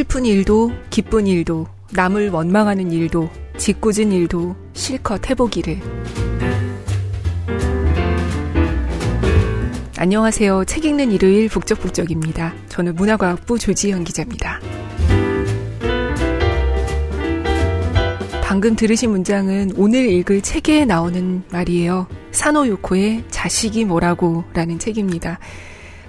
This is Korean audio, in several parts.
슬픈 일도 기쁜 일도 남을 원망하는 일도 짓궂은 일도 실컷 해보기를. 안녕하세요. 책 읽는 일요일 북적북적입니다. 저는 문화과학부 조지현 기자입니다. 방금 들으신 문장은 오늘 읽을 책에 나오는 말이에요. 사노요코의 자식이 뭐라고 라는 책입니다.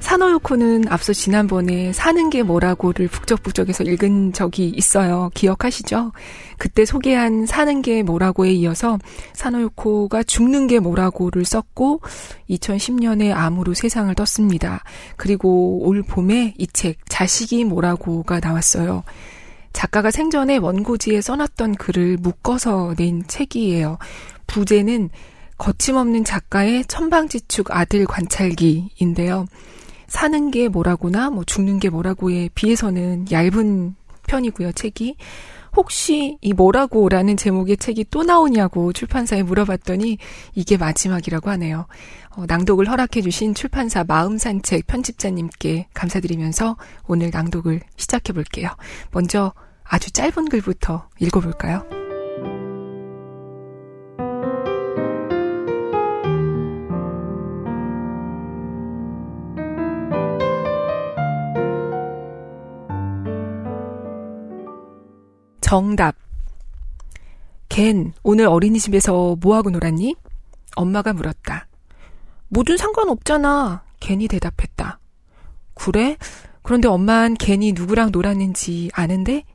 사노요코는 앞서 지난번에 사는 게 뭐라고를 북적북적에서 읽은 적이 있어요. 기억하시죠? 그때 소개한 사는 게 뭐라고에 이어서 사노요코가 죽는 게 뭐라고를 썼고 2010년에 암으로 세상을 떴습니다. 그리고 올 봄에 이 책 자식이 뭐라고가 나왔어요. 작가가 생전에 원고지에 써놨던 글을 묶어서 낸 책이에요. 부제는 거침없는 작가의 천방지축 아들 관찰기인데요. 사는 게 뭐라고나 뭐 죽는 게 뭐라고에 비해서는 얇은 편이고요, 책이. 혹시 이 뭐라고라는 제목의 책이 또 나오냐고 출판사에 물어봤더니 이게 마지막이라고 하네요. 어, 낭독을 허락해 주신 출판사 마음산책 편집자님께 감사드리면서 오늘 낭독을 시작해 볼게요. 먼저 아주 짧은 글부터 읽어볼까요? 정답. 걘 오늘 어린이집에서 뭐하고 놀았니? 엄마가 물었다. 뭐든 상관없잖아. 걘이 대답했다. 그래? 그런데 엄만 걘이 누구랑 놀았는지 아는데?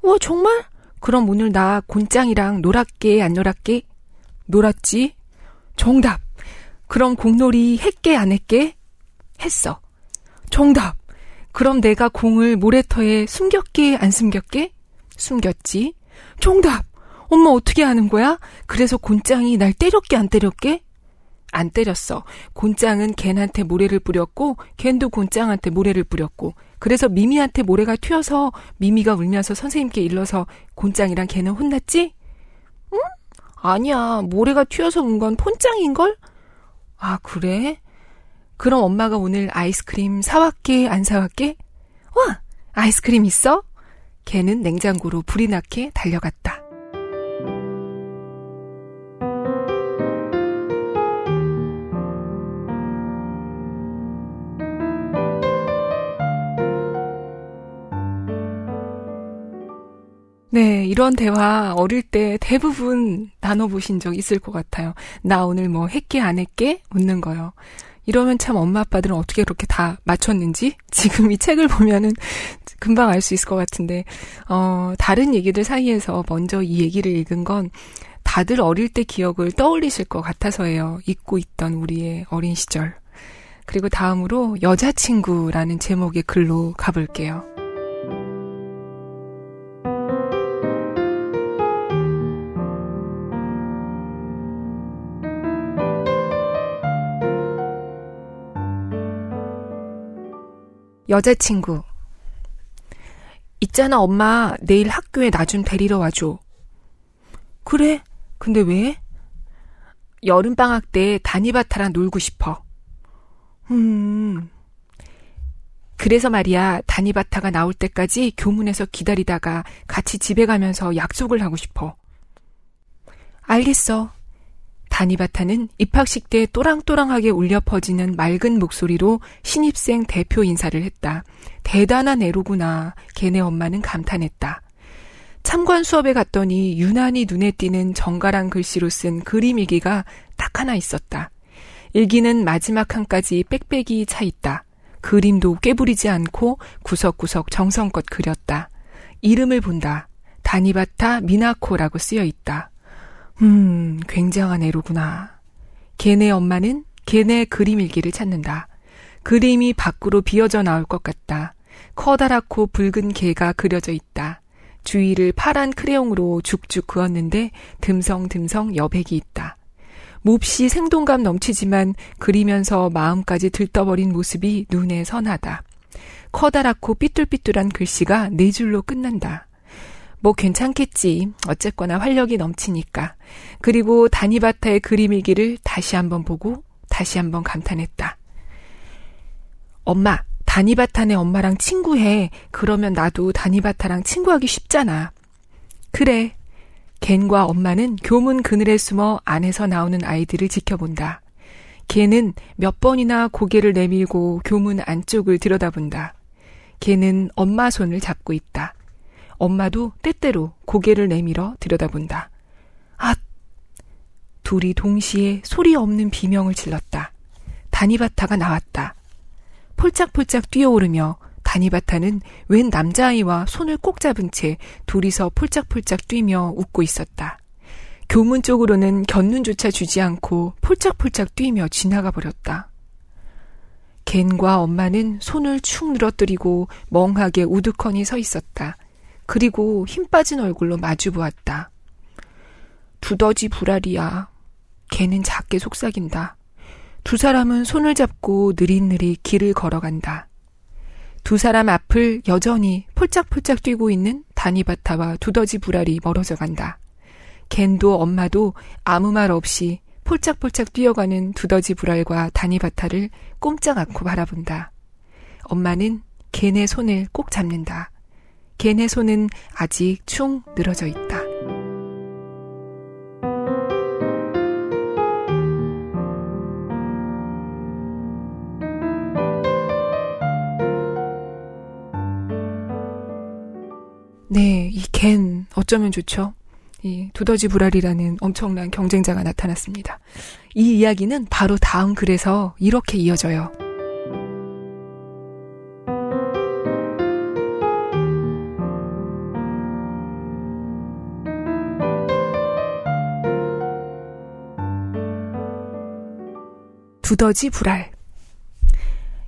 와, 정말? 그럼 오늘 나 곤짱이랑 놀았게, 안 놀았게? 놀았지? 정답! 그럼 공놀이 했게, 안 했게? 했어. 정답! 그럼 내가 공을 모래터에 숨겼게, 안 숨겼게? 숨겼지. 정답! 엄마 어떻게 아는 거야? 그래서 곤짱이 날 때렸게 안 때렸게? 안 때렸어. 곤짱은 걘한테 모래를 뿌렸고 걘도 곤짱한테 모래를 뿌렸고 그래서 미미한테 모래가 튀어서 미미가 울면서 선생님께 일러서 곤짱이랑 걔는 혼났지? 응? 아니야. 모래가 튀어서 온건 폰짱인걸? 아, 그래? 그럼 엄마가 오늘 아이스크림 사왔게, 안 사왔게? 와! 아이스크림 있어? 개는 냉장고로 불이 나게 달려갔다. 네, 이런 대화 어릴 때 대부분 나눠보신 적 있을 것 같아요. 나 오늘 뭐 했게 안 했게 묻는 거요. 이러면 참 엄마 아빠들은 어떻게 그렇게 다 맞췄는지 지금 이 책을 보면은 금방 알 수 있을 것 같은데 어 다른 얘기들 사이에서 먼저 이 얘기를 읽은 건 다들 어릴 때 기억을 떠올리실 것 같아서예요. 잊고 있던 우리의 어린 시절. 그리고 다음으로 여자친구라는 제목의 글로 가볼게요. 여자친구. 있잖아, 엄마. 내일 학교에 나 좀 데리러 와줘. 그래? 근데 왜? 여름방학 때 다니바타랑 놀고 싶어. 음. 그래서 말이야, 다니바타가 나올 때까지 교문에서 기다리다가 같이 집에 가면서 약속을 하고 싶어. 알겠어. 다니바타는 입학식 때 또랑또랑하게 울려 퍼지는 맑은 목소리로 신입생 대표 인사를 했다. 대단한 애로구나. 걔네 엄마는 감탄했다. 참관 수업에 갔더니 유난히 눈에 띄는 정갈한 글씨로 쓴 그림 일기가 딱 하나 있었다. 일기는 마지막 칸까지 빽빽이 차 있다. 그림도 꾀부리지 않고 구석구석 정성껏 그렸다. 이름을 본다. 다니바타 미나코라고 쓰여 있다. 음, 굉장한 애로구나. 걔네 엄마는 걔네 그림 일기를 찾는다. 그림이 밖으로 비어져 나올 것 같다. 커다랗고 붉은 개가 그려져 있다. 주위를 파란 크레용으로 죽죽 그었는데 듬성듬성 여백이 있다. 몹시 생동감 넘치지만 그리면서 마음까지 들떠버린 모습이 눈에 선하다. 커다랗고 삐뚤삐뚤한 글씨가 네 줄로 끝난다. 뭐 괜찮겠지. 어쨌거나 활력이 넘치니까. 그리고 다니바타의 그림 일기를 다시 한번 보고 다시 한번 감탄했다. 엄마, 다니바타네 엄마랑 친구해. 그러면 나도 다니바타랑 친구하기 쉽잖아. 그래. 겐과 엄마는 교문 그늘에 숨어 안에서 나오는 아이들을 지켜본다. 개는 몇 번이나 고개를 내밀고 교문 안쪽을 들여다본다. 개는 엄마 손을 잡고 있다. 엄마도 때때로 고개를 내밀어 들여다본다. 아! 둘이 동시에 소리 없는 비명을 질렀다. 다니바타가 나왔다. 폴짝폴짝 뛰어오르며 다니바타는 웬 남자아이와 손을 꼭 잡은 채 둘이서 폴짝폴짝 뛰며 웃고 있었다. 교문 쪽으로는 곁눈조차 주지 않고 폴짝폴짝 뛰며 지나가 버렸다. 겐과 엄마는 손을 축 늘어뜨리고 멍하게 우두커니 서 있었다. 그리고 힘 빠진 얼굴로 마주 보았다. 두더지 불알이야. 개는 작게 속삭인다. 두 사람은 손을 잡고 느릿느릿 길을 걸어간다. 두 사람 앞을 여전히 폴짝폴짝 뛰고 있는 다니바타와 두더지 불알이 멀어져 간다. 겐도 엄마도 아무 말 없이 폴짝폴짝 뛰어가는 두더지 불알과 다니바타를 꼼짝 않고 바라본다. 엄마는 겐의 손을 꼭 잡는다. 겐의 손은 아직 충 늘어져 있다. 네, 이겐 어쩌면 좋죠. 이 두더지 불알이라는 엄청난 경쟁자가 나타났습니다. 이 이야기는 바로 다음 글에서 이렇게 이어져요. 두더지 불알.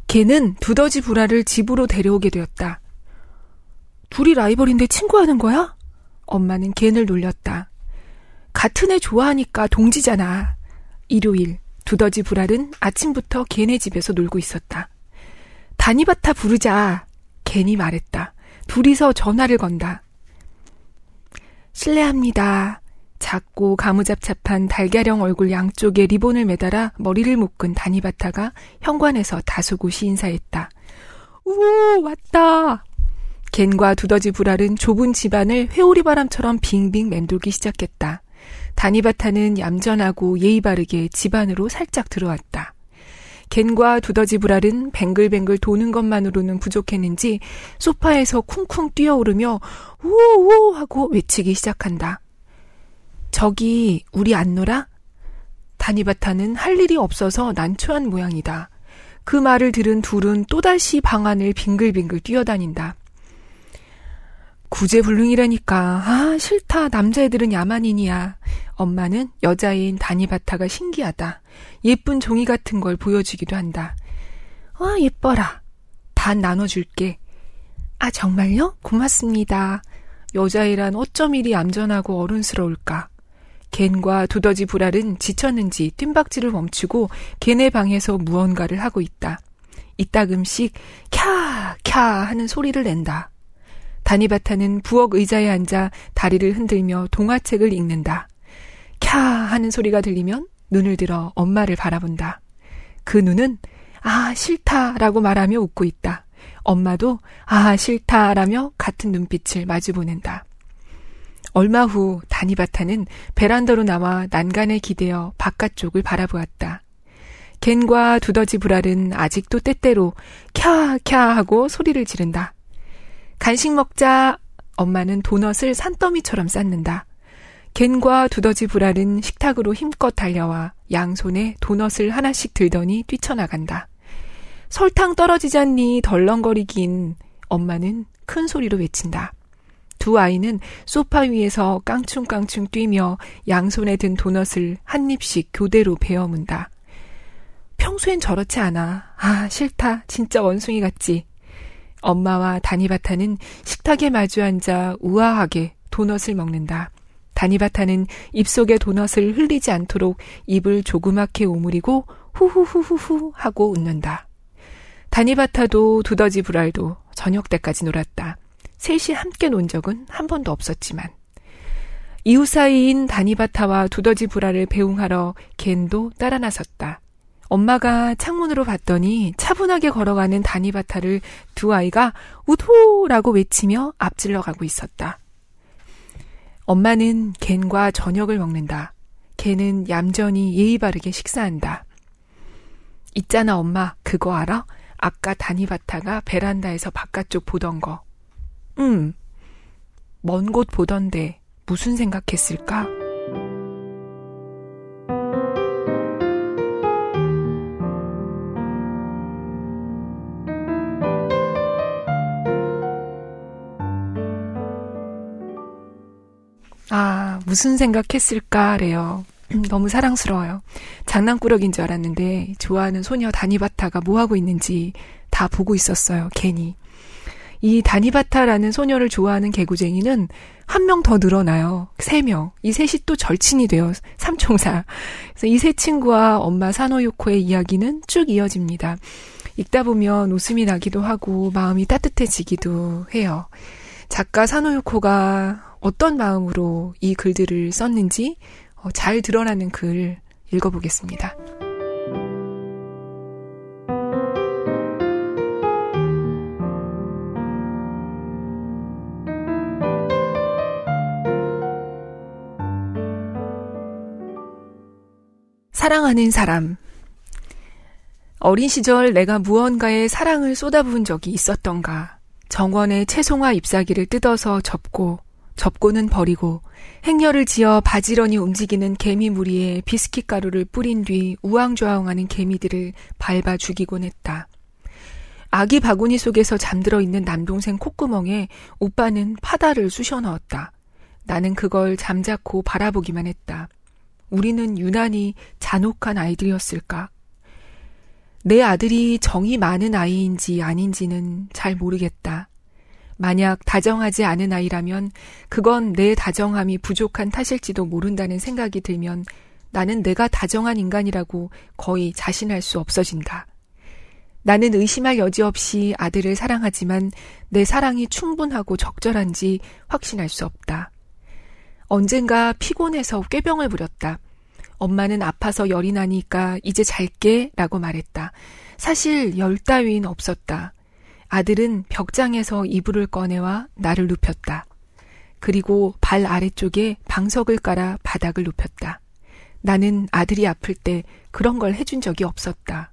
개는 두더지 불알을 집으로 데려오게 되었다. 둘이 라이벌인데 친구하는 거야? 엄마는 겐을 놀렸다. 같은 애 좋아하니까 동지잖아. 일요일, 두더지 불알은 아침부터 겐의 집에서 놀고 있었다. 다니바타 부르자. 겐이 말했다. 둘이서 전화를 건다. 실례합니다. 작고 가무잡잡한 달걀형 얼굴 양쪽에 리본을 매달아 머리를 묶은 다니바타가 현관에서 다소곳이 인사했다. 우, 왔다. 겐과 두더지 불알은 좁은 집안을 회오리 바람처럼 빙빙 맴돌기 시작했다. 다니바타는 얌전하고 예의 바르게 집안으로 살짝 들어왔다. 겐과 두더지 불알은 뱅글뱅글 도는 것만으로는 부족했는지 소파에서 쿵쿵 뛰어오르며 우우 하고 외치기 시작한다. 저기 우리 안 놀아? 다니바타는 할 일이 없어서 난초한 모양이다. 그 말을 들은 둘은 또다시 방 안을 빙글빙글 뛰어다닌다. 구제불능이라니까. 아, 싫다. 남자애들은 야만인이야. 엄마는 여자인 다니바타가 신기하다. 예쁜 종이 같은 걸 보여주기도 한다. 와, 예뻐라. 반 나눠줄게. 아, 정말요? 고맙습니다. 여자애란 어쩜 이리 얌전하고 어른스러울까. 겐과 두더지 불알은 지쳤는지 뜀박질을 멈추고 겐의 방에서 무언가를 하고 있다. 이따금씩 캬, 캬 하는 소리를 낸다. 다니바타는 부엌 의자에 앉아 다리를 흔들며 동화책을 읽는다. 캬 하는 소리가 들리면 눈을 들어 엄마를 바라본다. 그 눈은 아 싫다 라고 말하며 웃고 있다. 엄마도 아 싫다 라며 같은 눈빛을 마주보낸다. 얼마 후 다니바타는 베란다로 나와 난간에 기대어 바깥쪽을 바라보았다. 겐과 두더지 불알은 아직도 때때로 캬캬 하고 소리를 지른다. 간식 먹자. 엄마는 도넛을 산더미처럼 쌓는다. 겐과 두더지 불알은 식탁으로 힘껏 달려와 양손에 도넛을 하나씩 들더니 뛰쳐나간다. 설탕 떨어지잖니 덜렁거리긴 엄마는 큰 소리로 외친다. 두 아이는 소파 위에서 깡충깡충 뛰며 양손에 든 도넛을 한 입씩 교대로 베어 문다. 평소엔 저렇지 않아. 아, 싫다. 진짜 원숭이 같지. 엄마와 다니바타는 식탁에 마주 앉아 우아하게 도넛을 먹는다. 다니바타는 입속에 도넛을 흘리지 않도록 입을 조그맣게 오므리고 후후후후후 하고 웃는다. 다니바타도 두더지 불알도 저녁 때까지 놀았다. 셋이 함께 논 적은 한 번도 없었지만 이웃 사이인 다니바타와 두더지 불알을 배웅하러 겐도 따라 나섰다. 엄마가 창문으로 봤더니 차분하게 걸어가는 다니바타를 두 아이가 우토라고 외치며 앞질러 가고 있었다. 엄마는 겐과 저녁을 먹는다. 겐은 얌전히 예의 바르게 식사한다. 있잖아, 엄마. 그거 알아? 아까 다니바타가 베란다에서 바깥쪽 보던 거. 응. 먼 곳 보던데 무슨 생각했을까? 아, 무슨 생각했을까래요. 너무 사랑스러워요. 장난꾸러기인 줄 알았는데 좋아하는 소녀 다니바타가 뭐 하고 있는지 다 보고 있었어요. 괜히. 이 다니바타라는 소녀를 좋아하는 개구쟁이는 한 명 더 늘어나요. 세 명. 이 셋이 또 절친이 돼요. 삼총사. 그래서 이 세 친구와 엄마 사노요코의 이야기는 쭉 이어집니다. 읽다 보면 웃음이 나기도 하고 마음이 따뜻해지기도 해요. 작가 사노요코가 어떤 마음으로 이 글들을 썼는지 어, 잘 드러나는 글 읽어보겠습니다. 사랑하는 사람. 어린 시절 내가 무언가에 사랑을 쏟아부은 적이 있었던가. 정원의 채송화 잎사귀를 뜯어서 접고 접고는 버리고 행렬을 지어 바지런히 움직이는 개미 무리에 비스킷 가루를 뿌린 뒤 우왕좌왕하는 개미들을 밟아 죽이곤 했다. 아기 바구니 속에서 잠들어 있는 남동생 콧구멍에 오빠는 파다를 쑤셔 넣었다. 나는 그걸 잠자코 바라보기만 했다. 우리는 유난히 잔혹한 아이들이었을까? 내 아들이 정이 많은 아이인지 아닌지는 잘 모르겠다. 만약 다정하지 않은 아이라면 그건 내 다정함이 부족한 탓일지도 모른다는 생각이 들면 나는 내가 다정한 인간이라고 거의 자신할 수 없어진다. 나는 의심할 여지 없이 아들을 사랑하지만 내 사랑이 충분하고 적절한지 확신할 수 없다. 언젠가 피곤해서 꾀병을 부렸다. 엄마는 아파서 열이 나니까 이제 잘게 라고 말했다. 사실 열 따윈 없었다. 아들은 벽장에서 이불을 꺼내와 나를 눕혔다. 그리고 발 아래쪽에 방석을 깔아 바닥을 눕혔다. 나는 아들이 아플 때 그런 걸 해준 적이 없었다.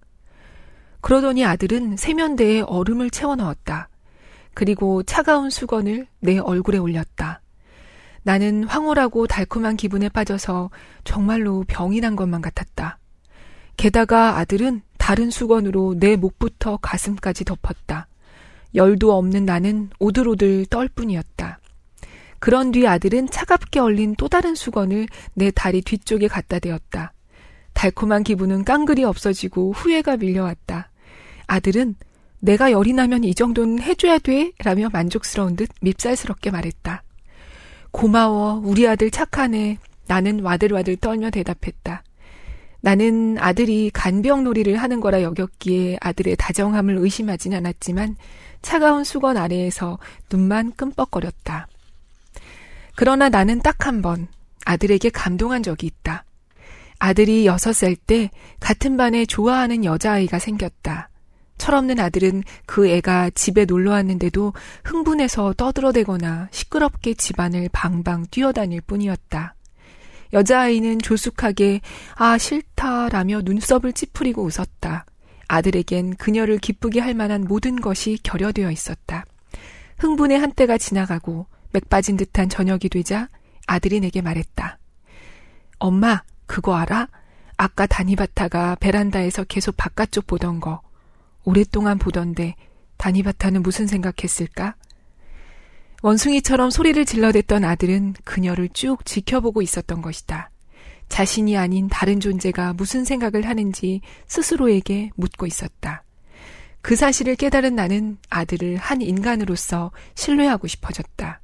그러더니 아들은 세면대에 얼음을 채워 넣었다. 그리고 차가운 수건을 내 얼굴에 올렸다. 나는 황홀하고 달콤한 기분에 빠져서 정말로 병이 난 것만 같았다. 게다가 아들은 다른 수건으로 내 목부터 가슴까지 덮었다. 열도 없는 나는 오들오들 떨 뿐이었다. 그런 뒤 아들은 차갑게 얼린 또 다른 수건을 내 다리 뒤쪽에 갖다 대었다. 달콤한 기분은 깡그리 없어지고 후회가 밀려왔다. 아들은 내가 열이 나면 이 정도는 해줘야 돼? 라며 만족스러운 듯 밉살스럽게 말했다. 고마워, 우리 아들 착하네. 나는 와들와들 떨며 대답했다. 나는 아들이 간병놀이를 하는 거라 여겼기에 아들의 다정함을 의심하진 않았지만 차가운 수건 아래에서 눈만 끔뻑거렸다. 그러나 나는 딱 한 번 아들에게 감동한 적이 있다. 아들이 여섯 살 때 같은 반에 좋아하는 여자아이가 생겼다. 철없는 아들은 그 애가 집에 놀러 왔는데도 흥분해서 떠들어대거나 시끄럽게 집안을 방방 뛰어다닐 뿐이었다. 여자아이는 조숙하게 아 싫다라며 눈썹을 찌푸리고 웃었다. 아들에겐 그녀를 기쁘게 할 만한 모든 것이 결여되어 있었다. 흥분의 한때가 지나가고 맥 빠진 듯한 저녁이 되자 아들이 내게 말했다. 엄마, 그거 알아? 아까 다니바타가 베란다에서 계속 바깥쪽 보던 거. 오랫동안 보던데 다니바타는 무슨 생각했을까? 원숭이처럼 소리를 질러댔던 아들은 그녀를 쭉 지켜보고 있었던 것이다. 자신이 아닌 다른 존재가 무슨 생각을 하는지 스스로에게 묻고 있었다. 그 사실을 깨달은 나는 아들을 한 인간으로서 신뢰하고 싶어졌다.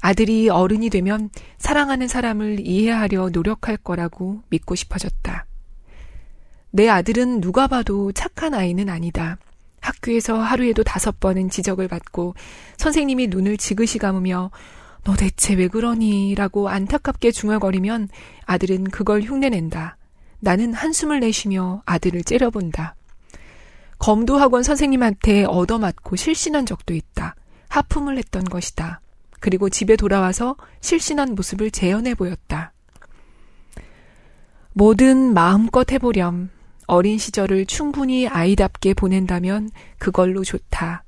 아들이 어른이 되면 사랑하는 사람을 이해하려 노력할 거라고 믿고 싶어졌다. 내 아들은 누가 봐도 착한 아이는 아니다. 학교에서 하루에도 다섯 번은 지적을 받고 선생님이 눈을 지그시 감으며 너 대체 왜 그러니? 라고 안타깝게 중얼거리면 아들은 그걸 흉내낸다. 나는 한숨을 내쉬며 아들을 째려본다. 검도학원 선생님한테 얻어맞고 실신한 적도 있다. 하품을 했던 것이다. 그리고 집에 돌아와서 실신한 모습을 재현해 보였다. 뭐든 마음껏 해보렴. 어린 시절을 충분히 아이답게 보낸다면 그걸로 좋다.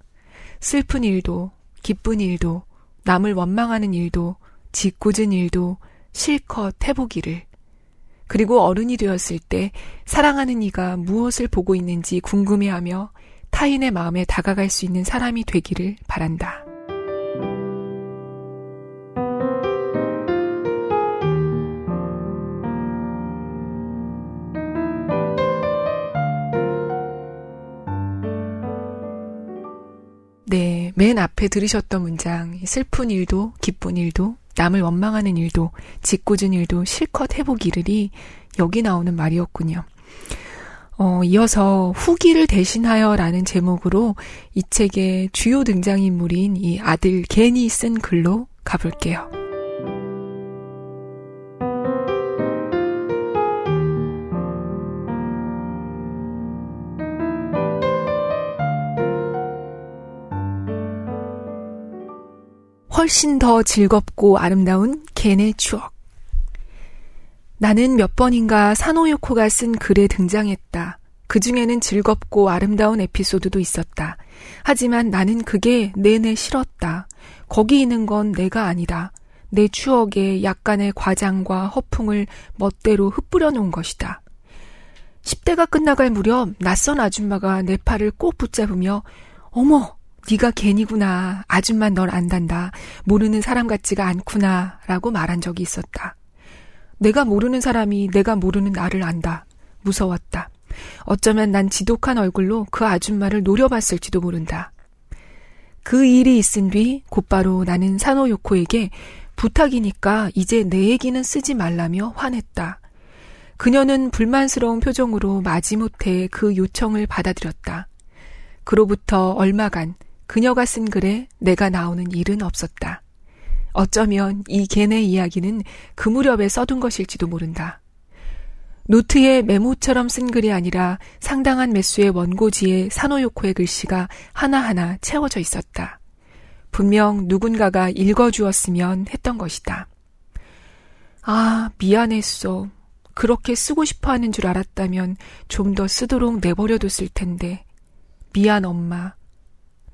슬픈 일도, 기쁜 일도, 남을 원망하는 일도, 짓궂은 일도 실컷 해보기를. 그리고 어른이 되었을 때 사랑하는 이가 무엇을 보고 있는지 궁금해하며 타인의 마음에 다가갈 수 있는 사람이 되기를 바란다. 네, 맨 앞에 들으셨던 문장, 슬픈 일도, 기쁜 일도, 남을 원망하는 일도, 짓궂은 일도 실컷 해보기를이 여기 나오는 말이었군요. 어, 이어서 후기를 대신하여 라는 제목으로 이 책의 주요 등장인물인 이 아들 겐이 쓴 글로 가볼게요. 훨씬 더 즐겁고 아름다운 겐의 추억. 나는 몇 번인가 사노요코가 쓴 글에 등장했다. 그 중에는 즐겁고 아름다운 에피소드도 있었다. 하지만 나는 그게 내내 싫었다. 거기 있는 건 내가 아니다. 내 추억에 약간의 과장과 허풍을 멋대로 흩뿌려 놓은 것이다. 10대가 끝나갈 무렵 낯선 아줌마가 내 팔을 꼭 붙잡으며 어머 네가 괜히구나. 아줌마 널 안단다. 모르는 사람 같지가 않구나. 라고 말한 적이 있었다. 내가 모르는 사람이 내가 모르는 나를 안다. 무서웠다. 어쩌면 난 지독한 얼굴로 그 아줌마를 노려봤을지도 모른다. 그 일이 있은 뒤 곧바로 나는 사노요코에게 부탁이니까 이제 내 얘기는 쓰지 말라며 화냈다. 그녀는 불만스러운 표정으로 마지못해 그 요청을 받아들였다. 그로부터 얼마간 그녀가 쓴 글에 내가 나오는 일은 없었다. 어쩌면 이 겐의 이야기는 그 무렵에 써둔 것일지도 모른다. 노트에 메모처럼 쓴 글이 아니라 상당한 매수의 원고지에 사노요코의 글씨가 하나하나 채워져 있었다. 분명 누군가가 읽어주었으면 했던 것이다. 아, 미안했어. 그렇게 쓰고 싶어 하는 줄 알았다면 좀 더 쓰도록 내버려뒀을 텐데. 미안, 엄마.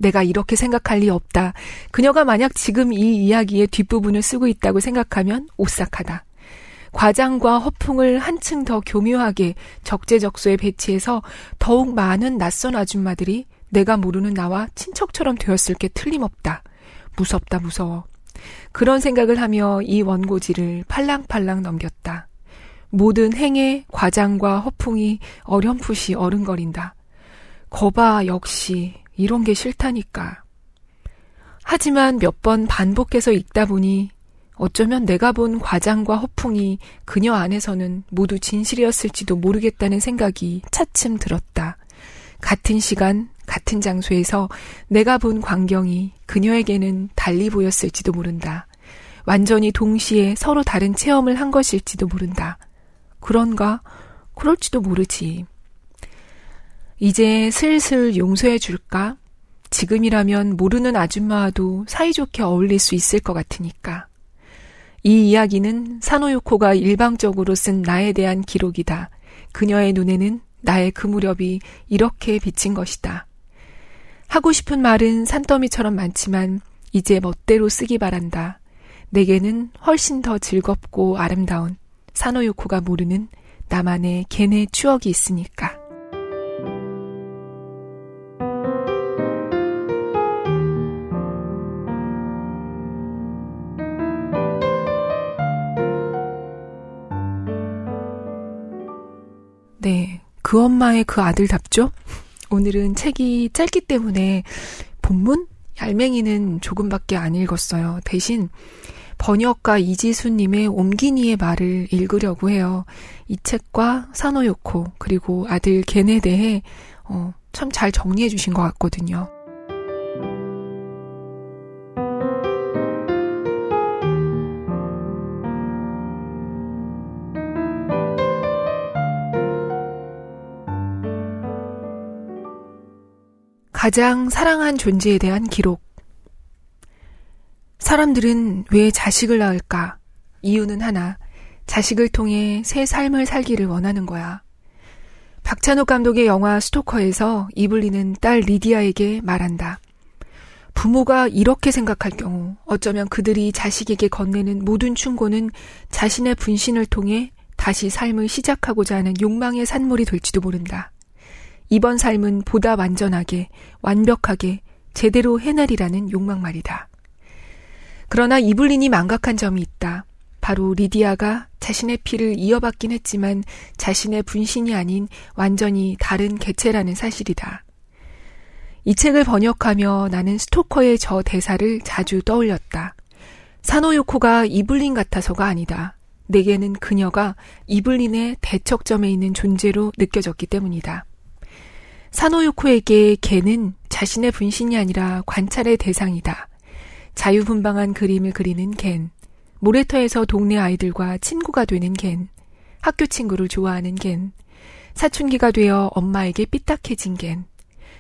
내가 이렇게 생각할 리 없다. 그녀가 만약 지금 이 이야기의 뒷부분을 쓰고 있다고 생각하면 오싹하다. 과장과 허풍을 한층 더 교묘하게 적재적소에 배치해서 더욱 많은 낯선 아줌마들이 내가 모르는 나와 친척처럼 되었을 게 틀림없다. 무섭다, 무서워. 그런 생각을 하며 이 원고지를 팔랑팔랑 넘겼다. 모든 행의 과장과 허풍이 어렴풋이 어른거린다. 거봐, 역시 이런 게 싫다니까. 하지만 몇 번 반복해서 읽다 보니 어쩌면 내가 본 과장과 허풍이 그녀 안에서는 모두 진실이었을지도 모르겠다는 생각이 차츰 들었다. 같은 시간, 같은 장소에서 내가 본 광경이 그녀에게는 달리 보였을지도 모른다. 완전히 동시에 서로 다른 체험을 한 것일지도 모른다. 그런가? 그럴지도 모르지. 이제 슬슬 용서해 줄까? 지금이라면 모르는 아줌마와도 사이좋게 어울릴 수 있을 것 같으니까. 이 이야기는 사노요코가 일방적으로 쓴 나에 대한 기록이다. 그녀의 눈에는 나의 그 무렵이 이렇게 비친 것이다. 하고 싶은 말은 산더미처럼 많지만 이제 멋대로 쓰기 바란다. 내게는 훨씬 더 즐겁고 아름다운 사노요코가 모르는 나만의 걔네 추억이 있으니까. 그 엄마의 그 아들답죠? 오늘은 책이 짧기 때문에 본문? 얄맹이는 조금밖에 안 읽었어요. 대신 번역가 이지수님의 옴기니의 말을 읽으려고 해요. 이 책과 사노요코, 그리고 아들 겐에 대해 어, 참 잘 정리해 주신 것 같거든요. 가장 사랑한 존재에 대한 기록. 사람들은 왜 자식을 낳을까? 이유는 하나. 자식을 통해 새 삶을 살기를 원하는 거야. 박찬욱 감독의 영화 스토커에서 이블리는 딸 리디아에게 말한다. 부모가 이렇게 생각할 경우 어쩌면 그들이 자식에게 건네는 모든 충고는 자신의 분신을 통해 다시 삶을 시작하고자 하는 욕망의 산물이 될지도 모른다. 이번 삶은 보다 완전하게, 완벽하게, 제대로 해내리라는 욕망 말이다. 그러나 이블린이 망각한 점이 있다. 바로 리디아가 자신의 피를 이어받긴 했지만 자신의 분신이 아닌 완전히 다른 개체라는 사실이다. 이 책을 번역하며 나는 스토커의 저 대사를 자주 떠올렸다. 사노요코가 이블린 같아서가 아니다. 내게는 그녀가 이블린의 대척점에 있는 존재로 느껴졌기 때문이다. 사노요코에게 개는 자신의 분신이 아니라 관찰의 대상이다. 자유분방한 그림을 그리는 겐, 모래터에서 동네 아이들과 친구가 되는 겐, 학교 친구를 좋아하는 겐, 사춘기가 되어 엄마에게 삐딱해진 겐,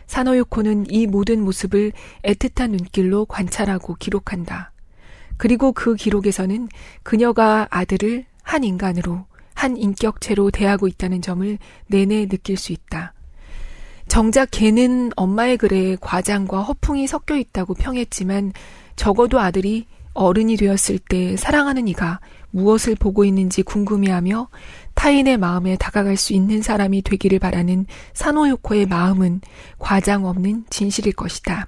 사노요코는 이 모든 모습을 애틋한 눈길로 관찰하고 기록한다. 그리고 그 기록에서는 그녀가 아들을 한 인간으로, 한 인격체로 대하고 있다는 점을 내내 느낄 수 있다. 정작 걔는 엄마의 글에 과장과 허풍이 섞여 있다고 평했지만 적어도 아들이 어른이 되었을 때 사랑하는 이가 무엇을 보고 있는지 궁금해하며 타인의 마음에 다가갈 수 있는 사람이 되기를 바라는 사노요코의 마음은 과장 없는 진실일 것이다.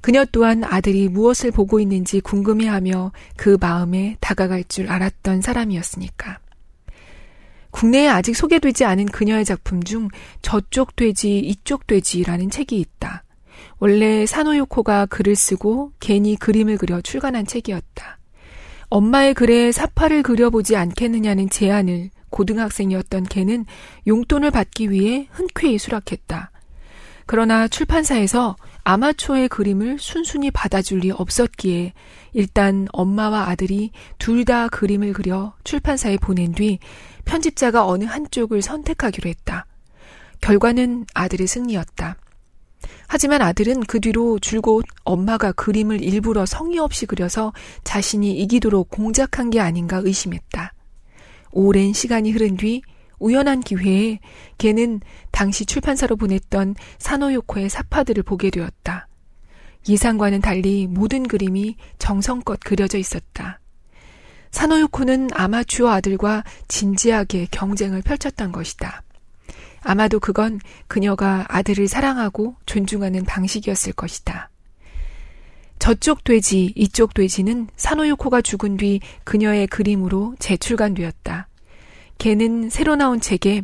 그녀 또한 아들이 무엇을 보고 있는지 궁금해하며 그 마음에 다가갈 줄 알았던 사람이었으니까. 국내에 아직 소개되지 않은 그녀의 작품 중 저쪽 돼지, 이쪽 돼지라는 책이 있다. 원래 사노요코가 글을 쓰고 괜히 그림을 그려 출간한 책이었다. 엄마의 글에 사파를 그려보지 않겠느냐는 제안을 고등학생이었던 걔는 용돈을 받기 위해 흔쾌히 수락했다. 그러나 출판사에서 아마추어의 그림을 순순히 받아줄 리 없었기에 일단 엄마와 아들이 둘 다 그림을 그려 출판사에 보낸 뒤 편집자가 어느 한쪽을 선택하기로 했다. 결과는 아들의 승리였다. 하지만 아들은 그 뒤로 줄곧 엄마가 그림을 일부러 성의 없이 그려서 자신이 이기도록 공작한 게 아닌가 의심했다. 오랜 시간이 흐른 뒤 우연한 기회에 걔는 당시 출판사로 보냈던 사노요코의 사파들을 보게 되었다. 예상과는 달리 모든 그림이 정성껏 그려져 있었다. 사노요코는 아마추어 아들과 진지하게 경쟁을 펼쳤던 것이다. 아마도 그건 그녀가 아들을 사랑하고 존중하는 방식이었을 것이다. 저쪽 돼지, 이쪽 돼지는 사노유코가 죽은 뒤 그녀의 그림으로 재출간되었다. 걔는 새로 나온 책에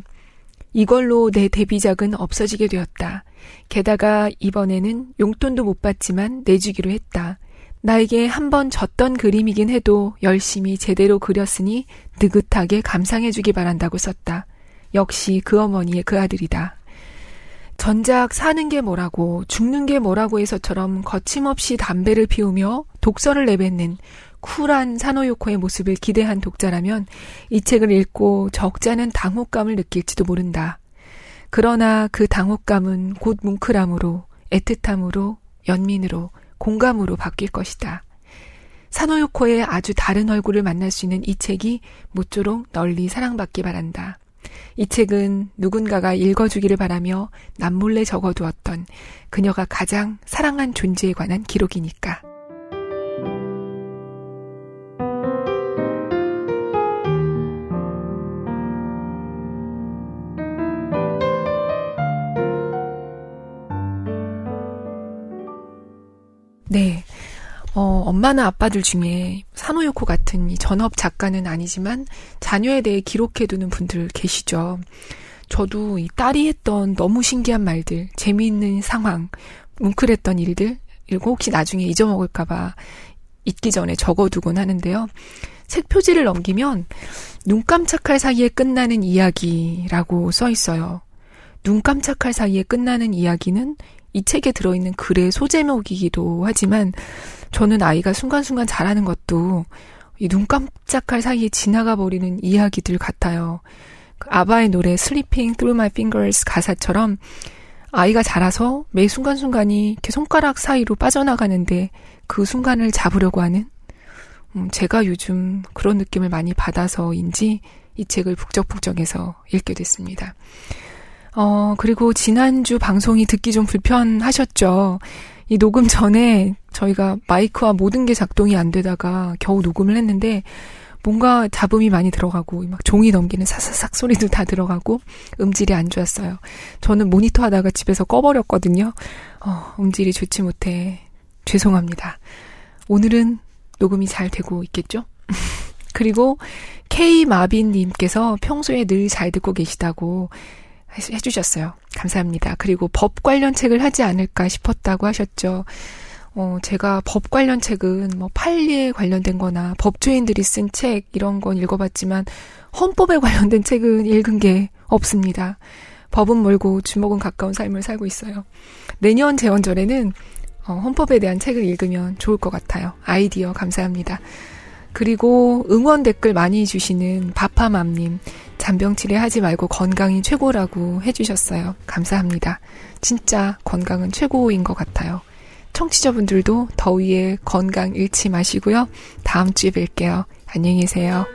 이걸로 내 데뷔작은 없어지게 되었다. 게다가 이번에는 용돈도 못 받지만 내주기로 했다. 나에게 한 번 졌던 그림이긴 해도 열심히 제대로 그렸으니 느긋하게 감상해주기 바란다고 썼다. 역시 그 어머니의 그 아들이다. 전작 사는 게 뭐라고 죽는 게 뭐라고 해서처럼 거침없이 담배를 피우며 독서를 내뱉는 쿨한 사노요코의 모습을 기대한 독자라면 이 책을 읽고 적잖은 당혹감을 느낄지도 모른다. 그러나 그 당혹감은 곧 뭉클함으로, 애틋함으로, 연민으로, 공감으로 바뀔 것이다. 사노요코의 아주 다른 얼굴을 만날 수 있는 이 책이 모쪼록 널리 사랑받기 바란다. 이 책은 누군가가 읽어주기를 바라며 남몰래 적어두었던 그녀가 가장 사랑한 존재에 관한 기록이니까. 엄마나 아빠들 중에 사노요코 같은 이 전업 작가는 아니지만 자녀에 대해 기록해두는 분들 계시죠. 저도 이 딸이 했던 너무 신기한 말들, 재미있는 상황, 뭉클했던 일들, 이거 혹시 나중에 잊어먹을까봐 잊기 전에 적어두곤 하는데요. 책 표지를 넘기면 눈 깜짝할 사이에 끝나는 이야기라고 써 있어요. 눈 깜짝할 사이에 끝나는 이야기는 이 책에 들어있는 글의 소제목이기도 하지만 저는 아이가 순간순간 잘하는 것도 이 눈 깜짝할 사이에 지나가 버리는 이야기들 같아요. 그 아바의 노래 Sleeping Through My Fingers 가사처럼 아이가 자라서 매 순간순간이 이렇게 손가락 사이로 빠져나가는데 그 순간을 잡으려고 하는 음, 제가 요즘 그런 느낌을 많이 받아서인지 이 책을 북적북적해서 읽게 됐습니다. 어, 그리고 지난주 방송이 듣기 좀 불편하셨죠? 이 녹음 전에 저희가 마이크와 모든 게 작동이 안 되다가 겨우 녹음을 했는데 뭔가 잡음이 많이 들어가고 막 종이 넘기는 사사삭 소리도 다 들어가고 음질이 안 좋았어요. 저는 모니터 하다가 집에서 꺼버렸거든요. 어, 음질이 좋지 못해 죄송합니다. 오늘은 녹음이 잘 되고 있겠죠? 그리고 K 마빈 님께서 평소에 늘 잘 듣고 계시다고 해주셨어요. 감사합니다. 그리고 법 관련 책을 하지 않을까 싶었다고 하셨죠. 어, 제가 법 관련 책은 뭐 판리에 관련된 거나 법조인들이 쓴 책 이런 건 읽어봤지만 헌법에 관련된 책은 읽은 게 없습니다. 법은 멀고 주먹은 가까운 삶을 살고 있어요. 내년 재원절에는 어, 헌법에 대한 책을 읽으면 좋을 것 같아요. 아이디어 감사합니다. 그리고 응원 댓글 많이 주시는 바파맘님, 잔병 치레 하지 말고 건강이 최고라고 해주셨어요. 감사합니다. 진짜 건강은 최고인 것 같아요. 청취자분들도 더위에 건강 잃지 마시고요. 다음 주에 뵐게요. 안녕히 계세요.